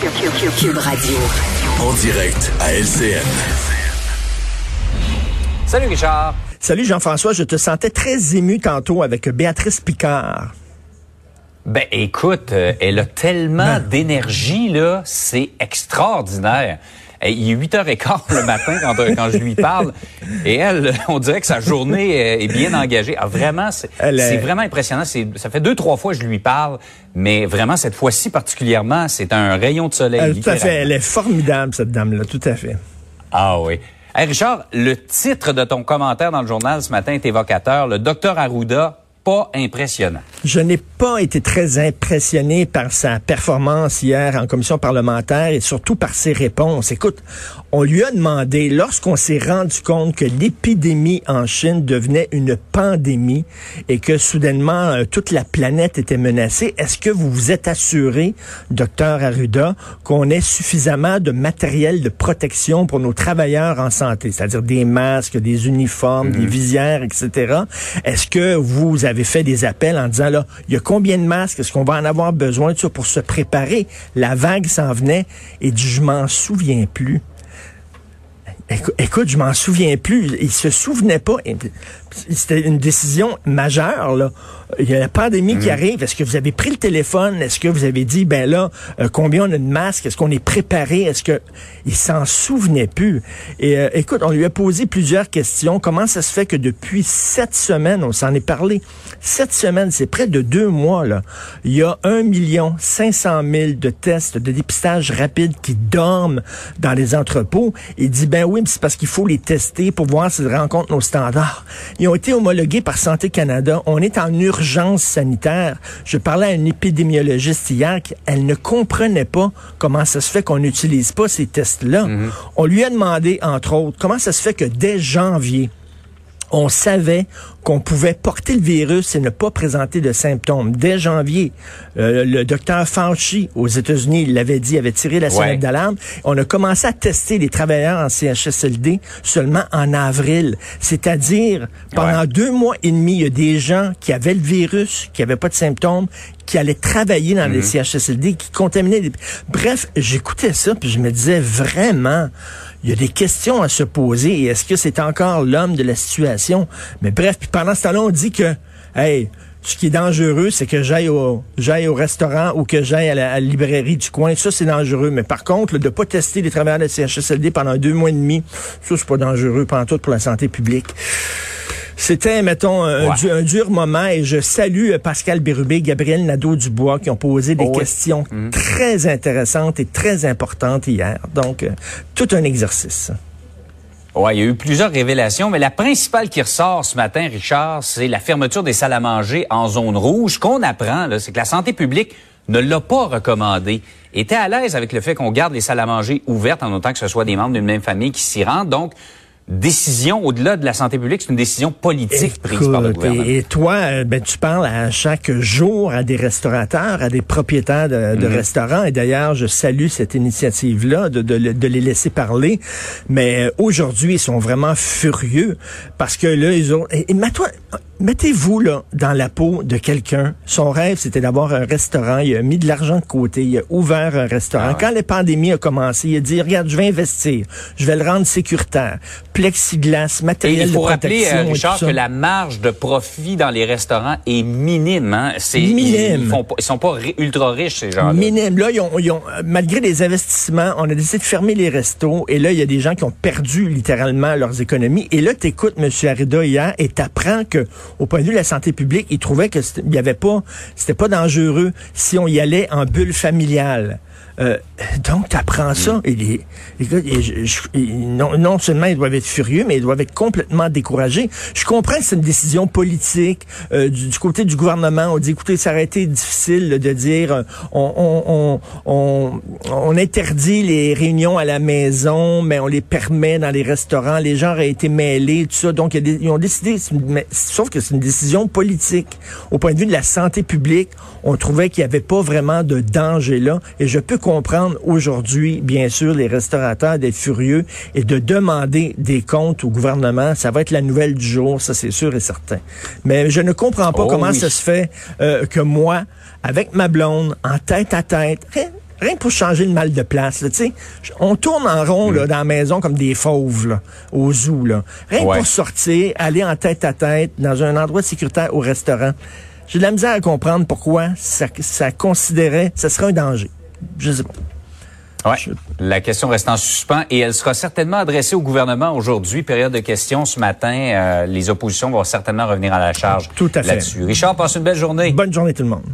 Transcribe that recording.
Cube Radio. En direct à LCN. Salut Richard. Salut Jean-François, je te sentais très ému tantôt avec Béatrice Picard. Ben écoute, euh, elle a tellement Ben. d'énergie là, c'est extraordinaire. Il est 8h15 le matin quand, euh, quand je lui parle. Et elle, on dirait que sa journée est bien engagée. Ah, vraiment, c'est est- vraiment impressionnant. Ça fait deux, trois fois que je lui parle, mais vraiment, cette fois-ci particulièrement, c'est un rayon de soleil. Tout à fait, elle est formidable, cette dame-là, tout à fait. Ah oui. Hey Richard, le titre de ton commentaire dans le journal ce matin est évocateur. Le docteur Arruda, pas impressionnant. Je n'ai pas été très impressionné par sa performance hier en commission parlementaire et surtout par ses réponses. Écoute, on lui a demandé, lorsqu'on s'est rendu compte que l'épidémie en Chine devenait une pandémie et que soudainement euh, toute la planète était menacée, est-ce que vous vous êtes assuré, docteur Arruda, qu'on ait suffisamment de matériel de protection pour nos travailleurs en santé, c'est-à-dire des masques, des uniformes, des visières, etc. Est-ce que vous avez fait des appels en disant, là, il y a combien de masques, est-ce qu'on va en avoir besoin de ça pour se préparer? La vague s'en venait et je m'en souviens plus. Écou- Écoute, je m'en souviens plus. Il se souvenait pas. C'était une décision majeure. Là. Il y a la pandémie qui arrive. Est-ce que vous avez pris le téléphone? Est-ce que vous avez dit, ben là, euh, combien on a de masques? Est-ce qu'on est préparé? Est-ce que il s'en souvenait plus? Et euh, écoute, on lui a posé plusieurs questions. Comment ça se fait que depuis sept semaines, on s'en est parlé? Sept semaines, c'est près de deux mois. Là. Il y a un million cinq cent mille de tests de dépistage rapide qui dorment dans les entrepôts. Il dit, ben oui, mais c'est parce qu'il faut les tester pour voir s'ils rencontrent nos standards. Ils ont été homologués par Santé Canada. On est en urgence sanitaire. Je parlais à une épidémiologiste hier, elle ne comprenait pas comment ça se fait qu'on n'utilise pas ces tests-là. On lui a demandé, entre autres, comment ça se fait que dès janvier, on savait qu'on pouvait porter le virus et ne pas présenter de symptômes. Dès janvier, euh, le docteur Fauci aux États-Unis, il l'avait dit, avait tiré la sonnette Ouais. d'alarme. On a commencé à tester les travailleurs en CHSLD seulement en avril. C'est-à-dire, pendant Ouais. deux mois et demi, il y a des gens qui avaient le virus, qui n'avaient pas de symptômes, qui allaient travailler dans les CHSLD, qui contaminaient. les- Bref, j'écoutais ça, puis je me disais vraiment, il y a des questions à se poser. Est-ce que c'est encore l'homme de la situation? Mais bref, puis pendant ce temps-là, on dit que, hey, ce qui est dangereux, c'est que j'aille au, j'aille au restaurant ou que j'aille à la, librairie du coin. Ça, c'est dangereux. Mais par contre, de pas tester les travailleurs de CHSLD pendant deux mois et demi, ça, c'est pas dangereux, pendant tout pour la santé publique. C'était, mettons, un, Ouais. du- un dur moment et je salue euh, Pascal Bérubé, Gabriel Nadeau-Dubois qui ont posé des Oh oui. questions très intéressantes et très importantes hier. Donc, euh, tout un exercice. Ouais, il y a eu plusieurs révélations, mais la principale qui ressort ce matin, Richard, c'est la fermeture des salles à manger en zone rouge. Ce qu'on apprend, c'est que la santé publique ne l'a pas recommandé. Était à l'aise avec le fait qu'on garde les salles à manger ouvertes en autant que ce soit des membres d'une même famille qui s'y rendent. Donc, décision au-delà de la santé publique, c'est une décision politique prise par le gouvernement. et, et toi, euh, ben, tu parles à chaque jour à des restaurateurs, à des propriétaires de, de restaurants. Et d'ailleurs, je salue cette initiative-là de, de, de les laisser parler. Mais euh, aujourd'hui, ils sont vraiment furieux parce que là, ils ont... Et, et mets-toi- mettez-vous là dans la peau de quelqu'un. Son rêve, c'était d'avoir un restaurant. Il a mis de l'argent de côté. Il a ouvert un restaurant. Ah. Quand la pandémie a commencé, il a dit, regarde, je vais investir. Je vais le rendre sécuritaire. Plexiglas, Et matériel il faut de rappeler, protection. euh, et tout Richard, que la marge de profit dans les restaurants est minime. Hein? C'est, Minime. Ils, font ils sont pas ultra riches, ces gens-là. Minime. Là, ils ont, ils ont- euh, malgré les investissements, on a décidé de fermer les restos. Et là, il y a des gens qui ont perdu littéralement leurs économies. Et là, tu écoutes M. Arida hier et t'apprends que, au point de vue de la santé publique, il trouvait que il c'était pas dangereux si on y allait en bulle familiale. Euh, donc, tu apprends ça. Et les, les gars, et je- je- et non, non seulement ils doivent être furieux, mais ils doivent être complètement découragés. Je comprends que c'est une décision politique. Euh, du, du côté du gouvernement, on dit, écoutez, ça aurait été difficile de dire, euh, on, on, on, on, interdit les réunions à la maison, mais on les permet dans les restaurants. Les gens auraient été mêlés, tout ça. Donc, ils ont décidé, mais- sauf que c'est une décision politique. Au point de vue de la santé publique, on trouvait qu'il n'y avait pas vraiment de danger là. Et je peux comprendre aujourd'hui, bien sûr, les restaurateurs d'être furieux et de demander des comptes au gouvernement. Ça va être la nouvelle du jour, ça c'est sûr et certain. Mais je ne comprends pas Oh comment oui. ça se fait euh, que moi, avec ma blonde, en tête à tête, rien, rien pour changer le mal de place, là, tu sais, on tourne en rond là, dans la maison comme des fauves là, au zoo. Là. Rien Ouais. pour sortir, aller en tête à tête dans un endroit sécuritaire au restaurant. J'ai de la misère à comprendre pourquoi ça, ça considérait, ça serait un danger. Je sais pas. Ouais. La question reste en suspens et elle sera certainement adressée au gouvernement aujourd'hui. Période de questions ce matin. Euh, les oppositions vont certainement revenir à la charge Tout à fait. là-dessus. Richard, passe une belle journée. Bonne journée tout le monde.